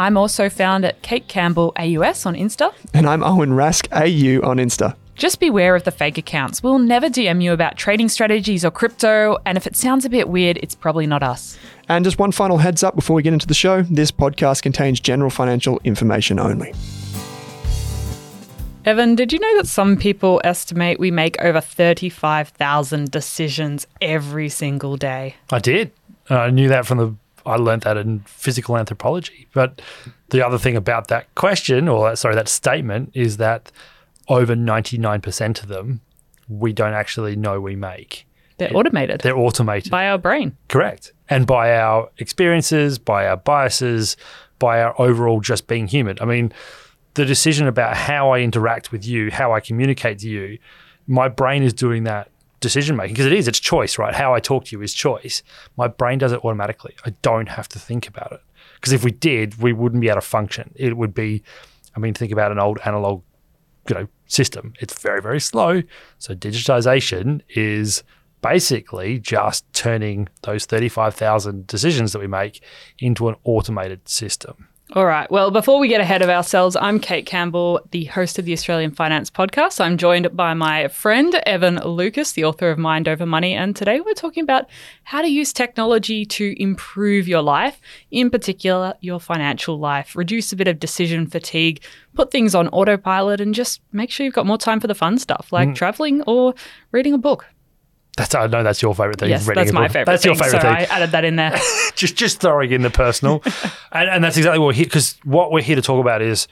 I'm also found at Kate Campbell AUS on Insta. And I'm Owen Rask AU on Insta. Just beware of the fake accounts. We'll never DM you about trading strategies or crypto, and if it sounds a bit weird, it's probably not us. And just one final heads up before we get into the show this podcast contains general financial information only. Evan, did you know that some people estimate we make over 35,000 decisions every single day? I did. I knew that from the. I learned that in physical anthropology. But the other thing about that question, or sorry, that statement, is that over ninety nine percent of them we don't actually know we make. They're automated They're automated. by our brain. Correct. And by our experiences, by our biases, by our overall just being human. I mean, the decision about how I interact with you, how I communicate to you, my brain is doing that decision making because it is, it's choice, right? How I talk to you is choice. My brain does it automatically. I don't have to think about it. Because if we did, we wouldn't be able to function. It would be, I mean, think about an old analog, you know, system. It's very, very slow. So digitization is basically just turning those 35,000 decisions that we make into an automated system. All right. Well, before we get ahead of ourselves, I'm Kate Campbell, the host of the Australian Finance Podcast. I'm joined by my friend, Evan Lucas, the author of Mind Over Money. And today we're talking about how to use technology to improve your life, in particular, your financial life, reduce a bit of decision fatigue, put things on autopilot, and just make sure you've got more time for the fun stuff like mm. traveling or reading a book. That's I know that's your favorite thing. yes, that's my favorite That's thing. your favorite so thing. I added that in there. just just throwing in the personal, and, and that's exactly what we're here because what we're here to talk about is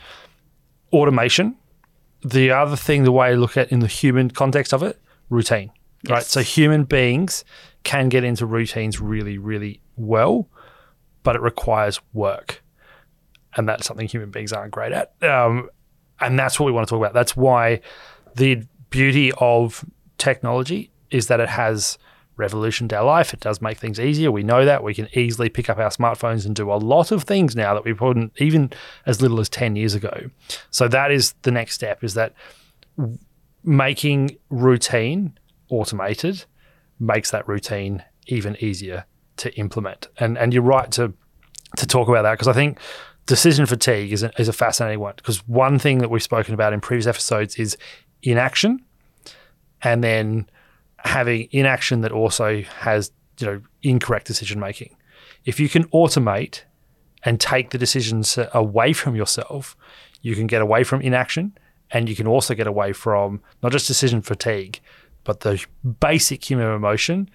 automation. The other thing, the way I look at in the human context of it, routine. Right. So human beings can get into routines really, really well, but it requires work, and that's something human beings aren't great at. Um, and that's what we want to talk about. That's why the beauty of technology is that it has revolutioned our life. It does make things easier. We know that. We can easily pick up our smartphones and do a lot of things now that we couldn't even as little as 10 years ago. So that is the next step is that making routine automated makes that routine even easier to implement. And and you're right to to talk about that because I think decision fatigue is a, is a fascinating one because one thing that we've spoken about in previous episodes is inaction and then having inaction that also has you know incorrect decision making. If you can automate and take the decisions away from yourself, you can get away from inaction and you can also get away from not just decision fatigue, but the basic human emotion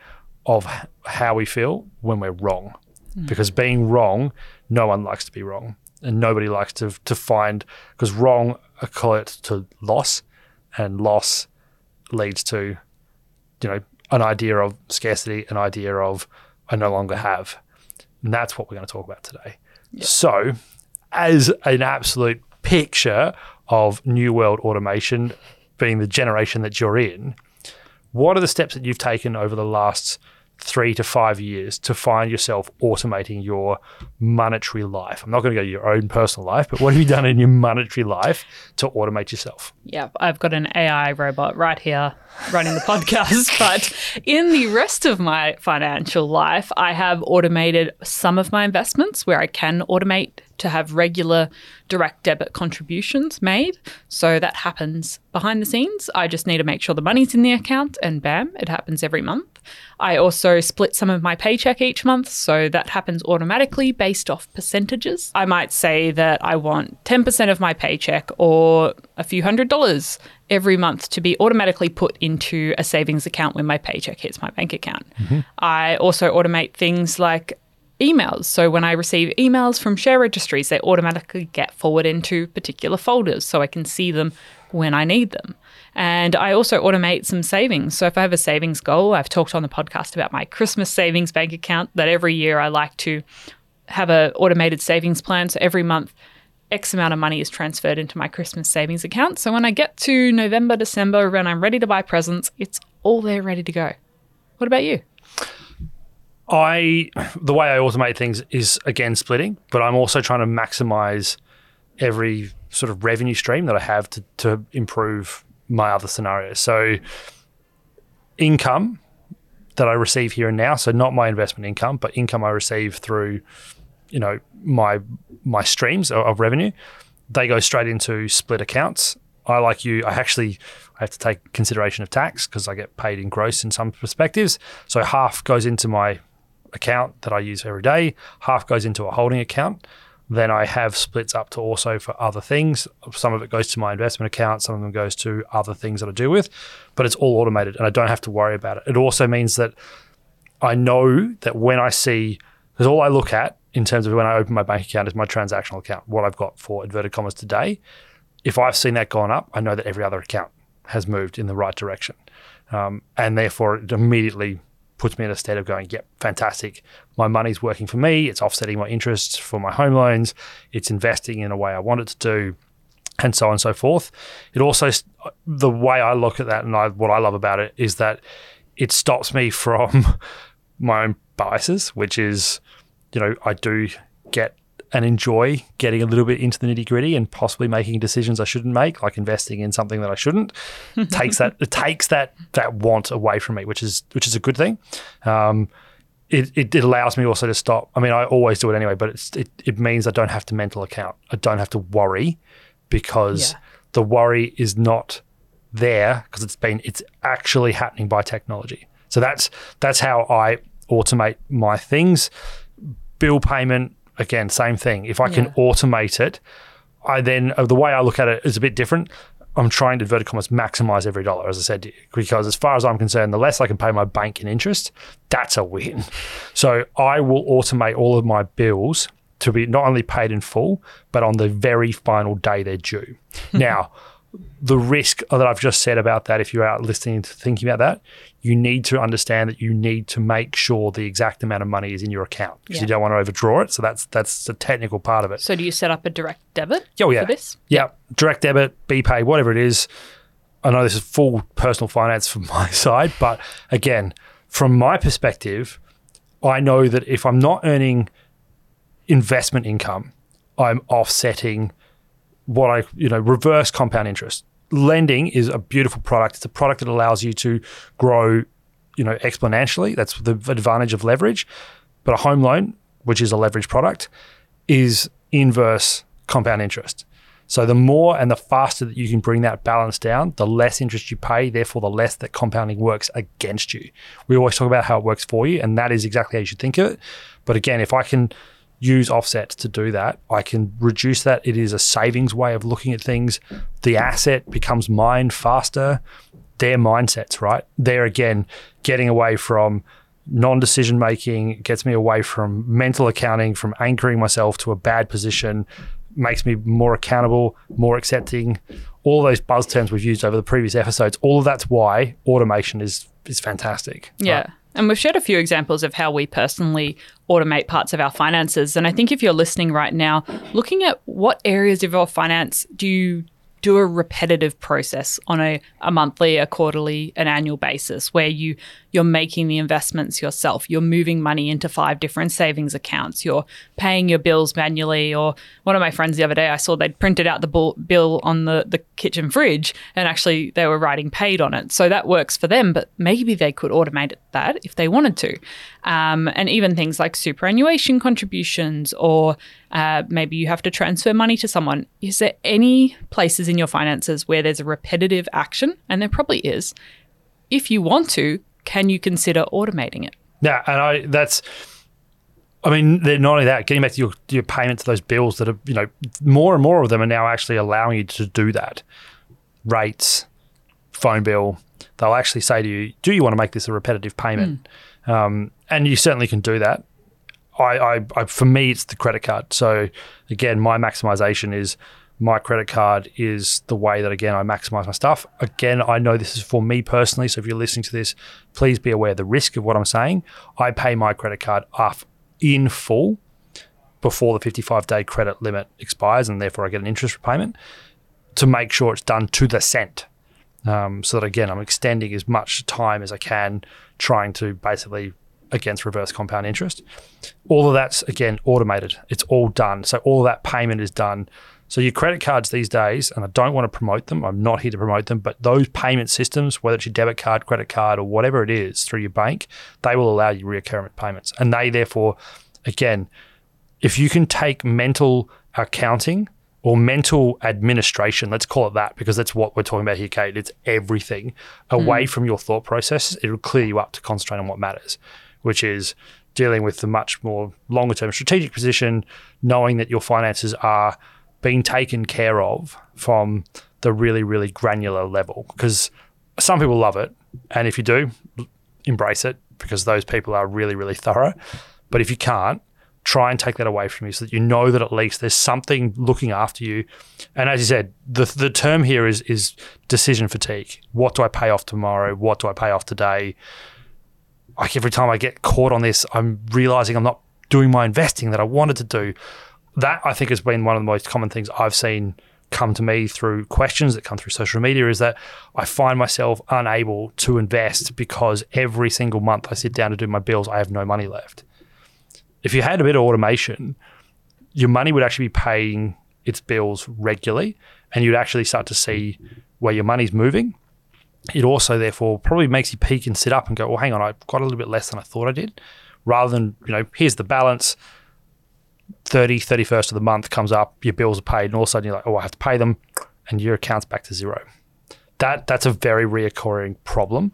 of how we feel when we're wrong. Hmm. Because being wrong, no one likes to be wrong. And nobody likes to, to find, because wrong equates to loss, and loss leads to you know, an idea of scarcity, an idea of I no longer have. And that's what we're going to talk about today. So, as an absolute picture of new world automation being the generation that you're in, what are the steps that you've taken over the last three to five years to find yourself automating your monetary life? I'm not going to go your own personal life, but what have you done in your monetary life to automate yourself? Yeah, I've got an AI robot right here running the podcast. But in the rest of my financial life, I have automated some of my investments where I can automate to have regular direct debit contributions made. So that happens behind the scenes. I just need to make sure the money's in the account, and bam, it happens every month. I also split some of my paycheck each month, so that happens automatically based off percentages. I might say that I want 10% of my paycheck or a few hundred dollars every month to be automatically put into a savings account when my paycheck hits my bank account. Mm-hmm. I also automate things like emails. So when I receive emails from share registries, they automatically get forwarded into particular folders so I can see them when I need them. And I also automate some savings. So if I have a savings goal, I've talked on the podcast about my Christmas savings bank account that every year I like to have a automated savings plan. So every month X amount of money is transferred into my Christmas savings account. So when I get to November, December, when I'm ready to buy presents, it's all there ready to go. What about you? I the way I automate things is again splitting, but I'm also trying to maximize every sort of revenue stream that I have to to improve my other scenarios. So income that I receive here and now, so not my investment income, but income I receive through you know my my streams of, of revenue, they go straight into split accounts. I like you. I actually I have to take consideration of tax because I get paid in gross in some perspectives. So half goes into my account that I use every day, half goes into a holding account. Then I have splits up to also for other things. Some of it goes to my investment account, some of them goes to other things that I do with, but it's all automated and I don't have to worry about it. It also means that I know that when I see, because all I look at in terms of when I open my bank account is my transactional account, what I've got for inverted commas today. If I've seen that gone up, I know that every other account has moved in the right direction. Um, and therefore, it immediately puts me in a state of going, yep, fantastic. My money's working for me. It's offsetting my interests for my home loans. It's investing in a way I want it to do, and so on and so forth. It also, the way I look at that and I, what I love about it is that it stops me from my own biases, which is, you know, I do get and enjoy getting a little bit into the nitty gritty and possibly making decisions I shouldn't make, like investing in something that I shouldn't. takes that it takes that that want away from me, which is which is a good thing. Um, it, it, it allows me also to stop. I mean, I always do it anyway, but it's, it it means I don't have to mental account. I don't have to worry because Yeah. the worry is not there because it's been it's actually happening by technology. So that's that's how I automate my things. Bill payment again, same thing. If I can automate it, I then uh, the way I look at it is a bit different. I'm trying to inverted commas maximize every dollar, as I said, because as far as I'm concerned, the less I can pay my bank in interest, that's a win. So I will automate all of my bills to be not only paid in full, but on the very final day they're due. now, the risk that I've just said about that, if you're out listening to thinking about that, you need to understand that you need to make sure the exact amount of money is in your account because Yeah. you don't want to overdraw it. So that's that's the technical part of it. So do you set up a direct debit Oh, yeah. for this? Yeah, direct debit, BPay, whatever it is. I know this is full personal finance from my side, but again, from my perspective, I know that if I'm not earning investment income, I'm offsetting what I, you know, reverse compound interest. Lending is a beautiful product. It's a product that allows you to grow, you know, exponentially. That's the advantage of leverage. But a home loan, which is a leverage product, is inverse compound interest. So the more and the faster that you can bring that balance down, the less interest you pay, therefore the less that compounding works against you. We always talk about how it works for you, and that is exactly how you should think of it. But again, if I can use offsets to do that, I can reduce that. It is a savings way of looking at things. The asset becomes mine faster. Their mindsets, right? They're again getting away from non-decision making gets me away from mental accounting from anchoring myself to a bad position makes me more accountable more accepting all those buzz terms we've used over the previous episodes all of that's why automation is is fantastic. Yeah. Right? And we've shared a few examples of how we personally automate parts of our finances. And I think if you're listening right now, looking at what areas of your finance do you do a repetitive process on a, a monthly, a quarterly, an annual basis where you you're making the investments yourself. You're moving money into five different savings accounts. You're paying your bills manually. Or one of my friends the other day, I saw they'd printed out the bill on the, the kitchen fridge and actually they were writing paid on it. So that works for them, but maybe they could automate that if they wanted to. Um, and even things like superannuation contributions or uh, maybe you have to transfer money to someone. Is there any places in your finances where there's a repetitive action? And there probably is. If you want to, can you consider automating it? Yeah, and I that's. I mean, they're not only that. Getting back to your your payment to those bills that are, you know, more and more of them are now actually allowing you to do that. Rates, phone bill, they'll actually say to you, "Do you want to make this a repetitive payment?" Um, and you certainly can do that. I, I, I, for me, it's the credit card. So again, my maximization is my credit card is the way that again I maximize my stuff. Again, I know this is for me personally. So if you're listening to this, please be aware of the risk of what I'm saying. I pay my credit card off in full before the 55 day credit limit expires, and therefore I get an interest repayment to make sure it's done to the cent. Um, so that again, I'm extending as much time as I can, trying to basically against reverse compound interest. All of that's again automated. It's all done. So all of that payment is done. So your credit cards these days, and I don't want to promote them. I'm not here to promote them, but those payment systems, whether it's your debit card, credit card, or whatever it is through your bank, they will allow you recurrent payments, and they therefore, again, if you can take mental accounting or mental administration, let's call it that, because that's what we're talking about here, Kate. It's everything away mm. from your thought process. It'll clear you up to concentrate on what matters, which is dealing with the much more longer term strategic position, knowing that your finances are being taken care of from the really, really granular level. Because some people love it. And if you do, embrace it because those people are really, really thorough. But if you can't, try and take that away from you so that you know that at least there's something looking after you. And as you said, the the term here is is decision fatigue. What do I pay off tomorrow? What do I pay off today? Like every time I get caught on this, I'm realizing I'm not doing my investing that I wanted to do. That I think has been one of the most common things I've seen come to me through questions that come through social media is that I find myself unable to invest because every single month I sit down to do my bills, I have no money left if you had a bit of automation, your money would actually be paying its bills regularly and you'd actually start to see where your money's moving. It also, therefore, probably makes you peak and sit up and go, well, hang on, I've got a little bit less than I thought I did. Rather than, you know, here's the balance, 30, 31st of the month comes up, your bills are paid, and all of a sudden you're like, oh, I have to pay them, and your account's back to zero. That That's a very reoccurring problem.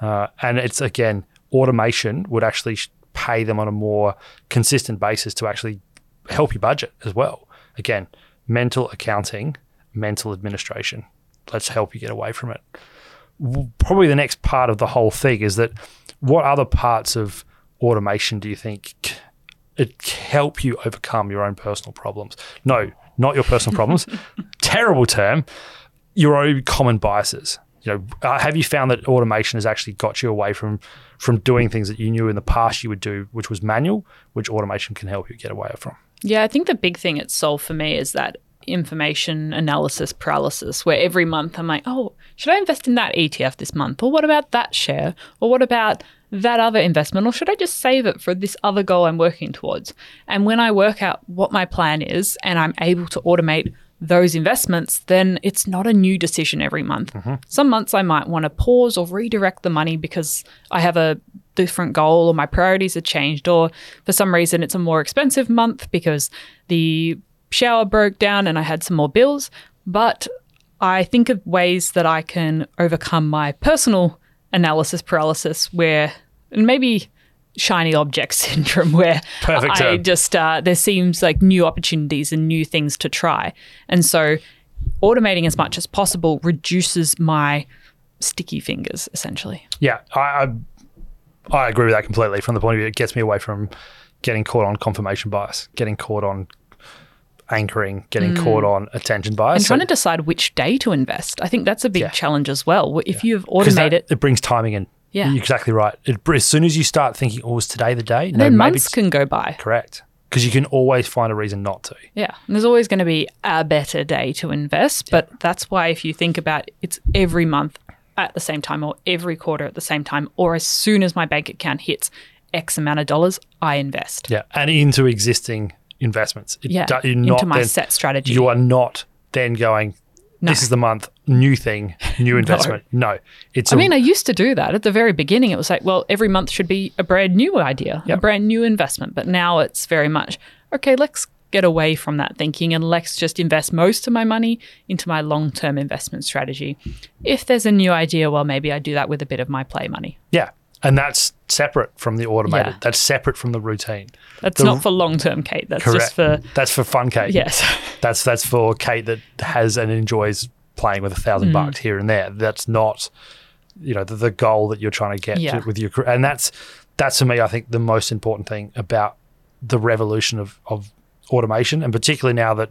Uh, and it's, again, automation would actually pay them on a more consistent basis to actually help you budget as well. Again, mental accounting, mental administration. Let's help you get away from it. Probably the next part of the whole thing is that what other parts of automation do you think it help you overcome your own personal problems? No, not your personal problems. Terrible term. Your own common biases. You know, uh, have you found that automation has actually got you away from from doing things that you knew in the past you would do, which was manual, which automation can help you get away from. Yeah, I think the big thing it's solved for me is that information analysis paralysis, where every month I'm like, oh, should I invest in that ETF this month? Or what about that share? Or what about that other investment? Or should I just save it for this other goal I'm working towards? And when I work out what my plan is and I'm able to automate those investments, then it's not a new decision every month. Mm-hmm. Some months I might want to pause or redirect the money because I have a different goal or my priorities have changed, or for some reason it's a more expensive month because the shower broke down and I had some more bills. But I think of ways that I can overcome my personal analysis paralysis where, and maybe shiny object syndrome where Perfect I just uh, there seems like new opportunities and new things to try, and so automating as much as possible reduces my sticky fingers essentially. Yeah, I, I I agree with that completely. From the point of view, it gets me away from getting caught on confirmation bias, getting caught on anchoring, getting mm. caught on attention bias. And trying to decide which day to invest. I think that's a big yeah. challenge as well. If yeah. you've automated it brings timing in Yeah. You're exactly right. It, as soon as you start thinking, "Oh, is today the day?" And then months can go by. correct because you can always find a reason not to. Yeah. And there's always going to be a better day to invest. But that's why if you think about it's every month at the same time or every quarter at the same time, or as soon as my bank account hits X amount of dollars, I invest. Yeah, and into existing investments. It Yeah. do- into my then- set strategy. You are not then going. No. This is the month, new thing, new investment. no. it's. I a- mean, I used to do that at the very beginning. It was like, well, every month should be a brand new idea, a brand new investment. But now it's very much, okay, let's get away from that thinking and let's just invest most of my money into my long term investment strategy. If there's a new idea, well, maybe I do that with a bit of my play money. yeah, and that's separate from the automated. Yeah. That's separate from the routine. That's The- not for long term, Kate. That's Correct. just for, That's for fun, Kate. yes. That's that's for Kate that has and enjoys playing with a thousand Mm. bucks here and there. That's not, you know, the, the goal that you're trying to get Yeah. to with your career. And that's that's for me, I think, the most important thing about the revolution of of automation, and particularly now that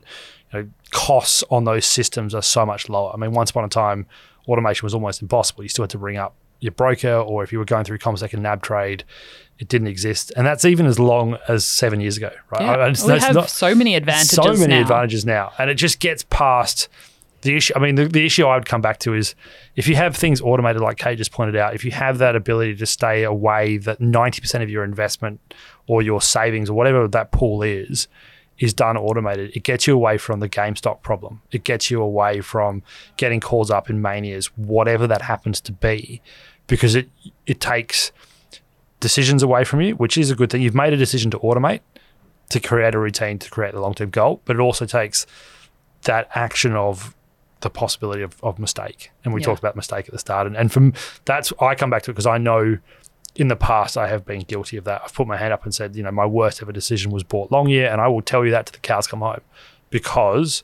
you know, costs on those systems are so much lower. I mean, once upon a time, automation was almost impossible. You still had to ring up your broker, or if you were going through CommSec and NAB trade, it didn't exist. And that's even as long as seven years ago, right? Yeah. I- we have not- so many advantages so many now. advantages now, and it just gets past the issue. I mean, the, the issue I would come back to is if you have things automated, like Kate just pointed out, if you have that ability to stay away that ninety percent of your investment or your savings or whatever that pool is is done automated, it gets you away from the GameStop problem. It gets you away from getting calls up in manias, whatever that happens to be, because it it takes decisions away from you, which is a good thing. You've made a decision to automate to create a routine to create the long term goal, but it also takes that action of the possibility of, of mistake. And we Yeah. talked about mistake at the start. And, and from that's, I come back to it because I know in the past I have been guilty of that. I've put my hand up and said, you know, my worst ever decision was bought long year. And I will tell you that to the cows come home because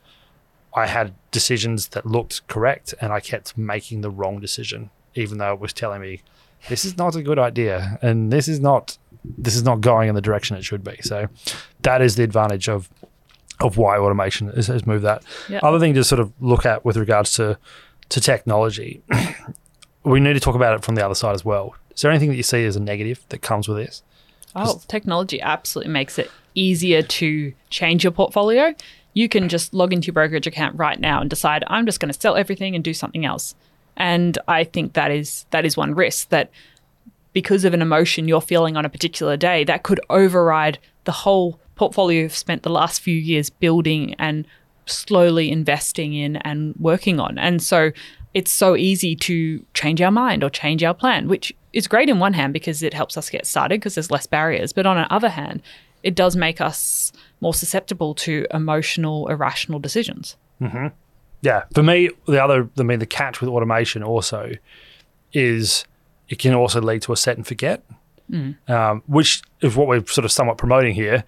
I had decisions that looked correct and I kept making the wrong decision, even though it was telling me this is not a good idea and this is not this is not going in the direction it should be. So that is the advantage of of why automation has, has moved that. Yeah. Other thing to sort of look at with regards to to technology, we need to talk about it from the other side as well. Is there anything that you see as a negative that comes with this? Oh, technology absolutely makes it easier to change your portfolio. You can just log into your brokerage account right now and decide I'm just going to sell everything and do something else. And I think that is that is one risk that because of an emotion you're feeling on a particular day, that could override the whole portfolio you've spent the last few years building and slowly investing in and working on. And so it's so easy to change our mind or change our plan, which is great in one hand because it helps us get started because there's less barriers. But on the other hand, it does make us more susceptible to emotional, irrational decisions. Yeah, for me, the other, I mean, the catch with automation also is it can also lead to a set and forget, um, which is what we're sort of somewhat promoting here.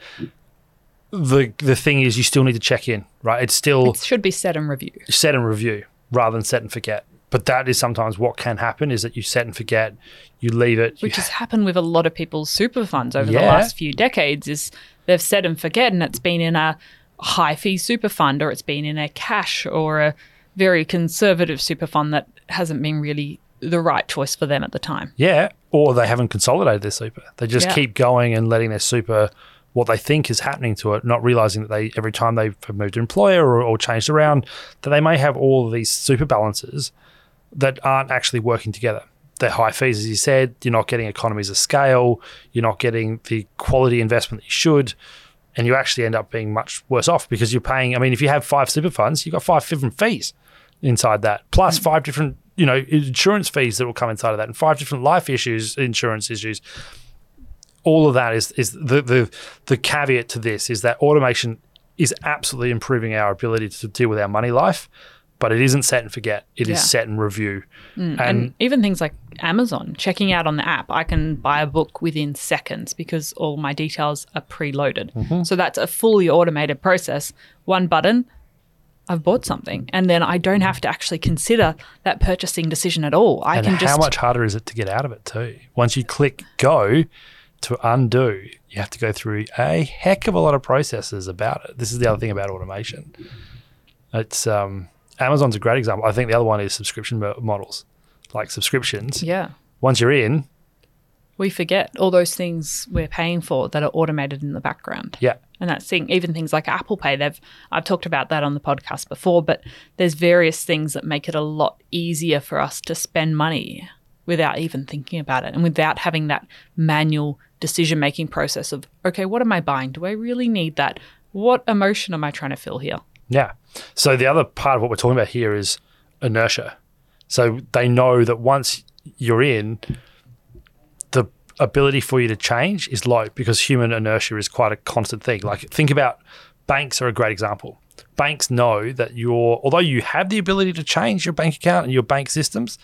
The the thing is, you still need to check in, right? It's still It should be set and review. set and review rather than set and forget. But that is sometimes what can happen is that you set and forget, you leave it, which has happened with a lot of people's super funds over the last few decades is they've set and forget and it's been in a high fee super fund or it's been in a cash or a very conservative super fund that hasn't been really the right choice for them at the time. Yeah, or they haven't consolidated their super. They just Yeah. keep going and letting their super what they think is happening to it, not realizing that they every time they've moved to employer or, or changed around, that they may have all of these super balances that aren't actually working together. They're high fees, as you said. You're not getting economies of scale. You're not getting the quality investment that you should. And you actually end up being much worse off because you're paying. I mean, if you have five super funds, you've got five different fees inside that, plus mm. five different, you know, insurance fees that will come inside of that, and five different life issues, insurance issues. All of that is is the the the caveat to this is that automation is absolutely improving our ability to deal with our money life, but it isn't set and forget. It is Yeah. set and review. And, And even things like Amazon, checking out on the app, I can buy a book within seconds because all my details are preloaded. Mm-hmm. So that's a fully automated process. One button, I've bought something. And then I don't have to actually consider that purchasing decision at all. I and can just how much harder is it to get out of it too? Once you click go to undo, you have to go through a heck of a lot of processes about it. This is the other thing about automation. It's um, Amazon's a great example. I think the other one is subscription models, like subscriptions. Yeah. Once you're in, We forget all those things we're paying for that are automated in the background. yeah, And that's thing, even things like Apple Pay. They've I've talked about that on the podcast before, but there's various things that make it a lot easier for us to spend money without even thinking about it and without having that manual decision making process of okay, what am I buying? Do I really need that? What emotion am I trying to feel here? Yeah. So the other part of what we're talking about here is inertia. So they know that once you're in, the ability for you to change is low because human inertia is quite a constant thing. Like think about banks are a great example. Banks know that you're although you have the ability to change your bank account and your bank systems,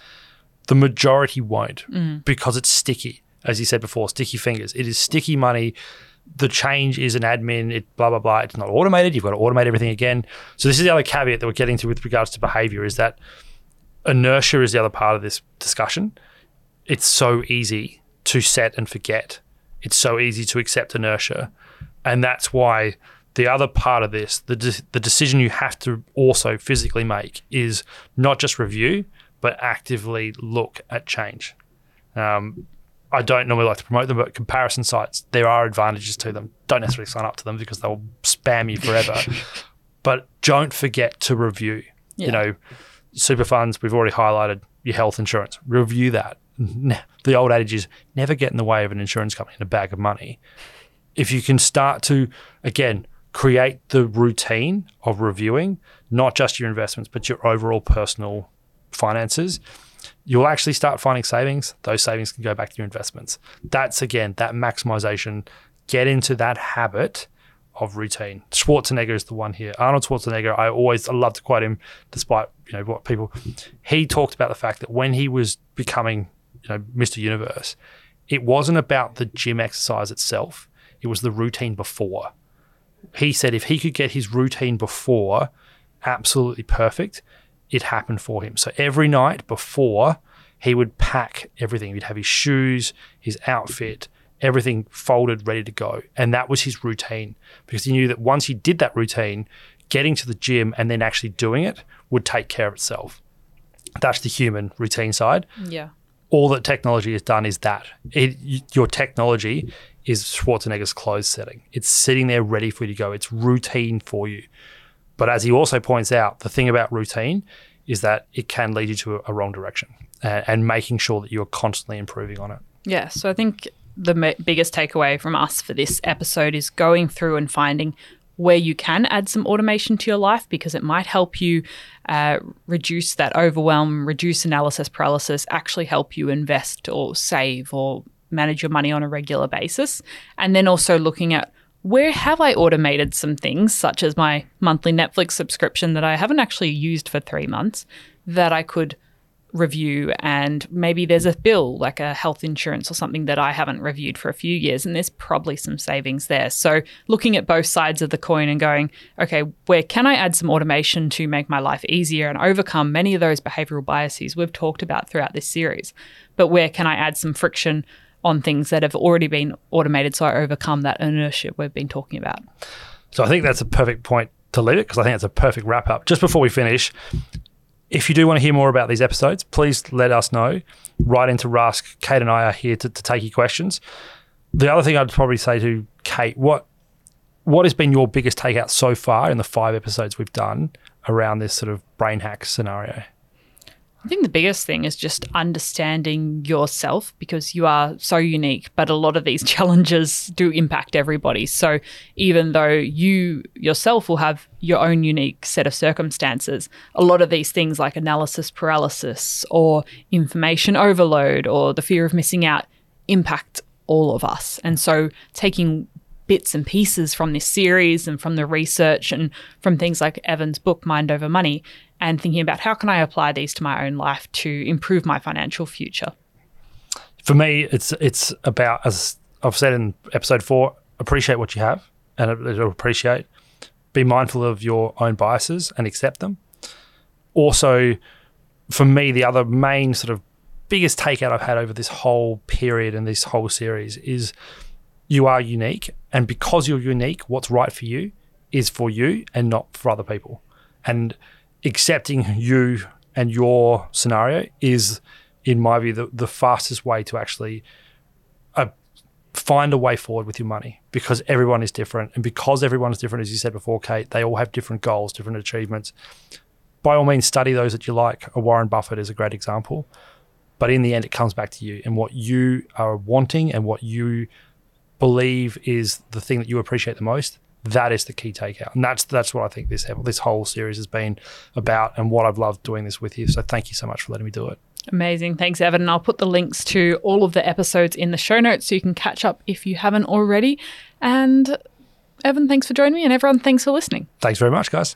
the majority won't mm. because it's sticky. As you said before, sticky fingers. It is sticky money the change is an admin, it blah blah blah. It's not automated. You've got to automate everything again. So this is the other caveat that we're getting to with regards to behavior is that inertia is the other part of this discussion. It's so easy to set and forget. It's so easy to accept inertia, and that's why the other part of this, the de- the decision you have to also physically make is not just review, but actively look at change. Um, I don't normally like to promote them, but comparison sites, there are advantages to them. Don't necessarily sign up to them because they'll spam you forever. but don't forget to review. Yeah. You know, super funds, we've already highlighted your health insurance. Review that. The old adage is never get in the way of an insurance company and a bag of money. If you can start to, again, create the routine of reviewing, not just your investments, but your overall personal finances, you'll actually start finding savings. Those savings can go back to your investments. That's again that maximization. Get into that habit of routine. Schwarzenegger is the one here. Arnold Schwarzenegger. I always I love to quote him, despite you know what people. He talked about the fact that when he was becoming you know Mr. Universe, it wasn't about the gym exercise itself. It was the routine before. He said if he could get his routine before absolutely perfect, it happened for him. So every night before, he would pack everything. He'd have his shoes, his outfit, everything folded, ready to go. And that was his routine because he knew that once he did that routine, getting to the gym and then actually doing it would take care of itself. That's the human routine side Yeah. all that technology has done is that it, your technology is Schwarzenegger's clothes setting. It's sitting there ready for you to go. It's routine for you. But as he also points out, the thing about routine is that it can lead you to a, wrong direction and, and making sure that you're constantly improving on it. Yeah. So I think the ma- biggest takeaway from us for this episode is going through and finding where you can add some automation to your life because it might help you uh, reduce that overwhelm, reduce analysis paralysis, actually help you invest or save or manage your money on a regular basis. And then also looking at where have I automated some things, such as my monthly Netflix subscription that I haven't actually used for three months, that I could review and maybe there's a bill like a health insurance or something that I haven't reviewed for a few years and there's probably some savings there. So looking at both sides of the coin and going, okay, where can I add some automation to make my life easier and overcome many of those behavioral biases we've talked about throughout this series? But where can I add some friction on things that have already been automated so I overcome that inertia we've been talking about? So I think that's a perfect point to leave it because I think it's a perfect wrap up. Just before we finish, if you do want to hear more about these episodes, please let us know. Write into Rask. Kate and I are here to, to take your questions. The other thing I'd probably say to Kate, what what has been your biggest takeout so far in the five episodes we've done around this sort of brain hack scenario? I think the biggest thing is just understanding yourself because you are so unique, but a lot of these challenges do impact everybody. So even though you yourself will have your own unique set of circumstances, a lot of these things like analysis paralysis or information overload or the fear of missing out impact all of us. And so taking bits and pieces from this series and from the research and from things like Evan's book, Mind Over Money, and thinking about how can I apply these to my own life to improve my financial future. For me, it's it's about as I've said in episode four, appreciate what you have and it'll appreciate. Be mindful of your own biases and accept them. Also, for me, the other main sort of biggest takeout I've had over this whole period and this whole series is you are unique. And because you're unique, what's right for you is for you and not for other people. And accepting you and your scenario is in my view, the, the fastest way to actually uh, find a way forward with your money because everyone is different. And because everyone is different, as you said before, Kate, they all have different goals, different achievements. By all means, study those that you like. A Warren Buffett is a great example. But in the end, it comes back to you and what you are wanting and what you believe is the thing that you appreciate the most. That is the key takeout, and that's that's what I think this this whole series has been about, and what I've loved doing this with you. So thank you so much for letting me do it. Amazing. Thanks, Evan. And I'll put the links to all of the episodes in the show notes so you can catch up if you haven't already. And Evan, thanks for joining me. And everyone, thanks for listening. Thanks very much, guys.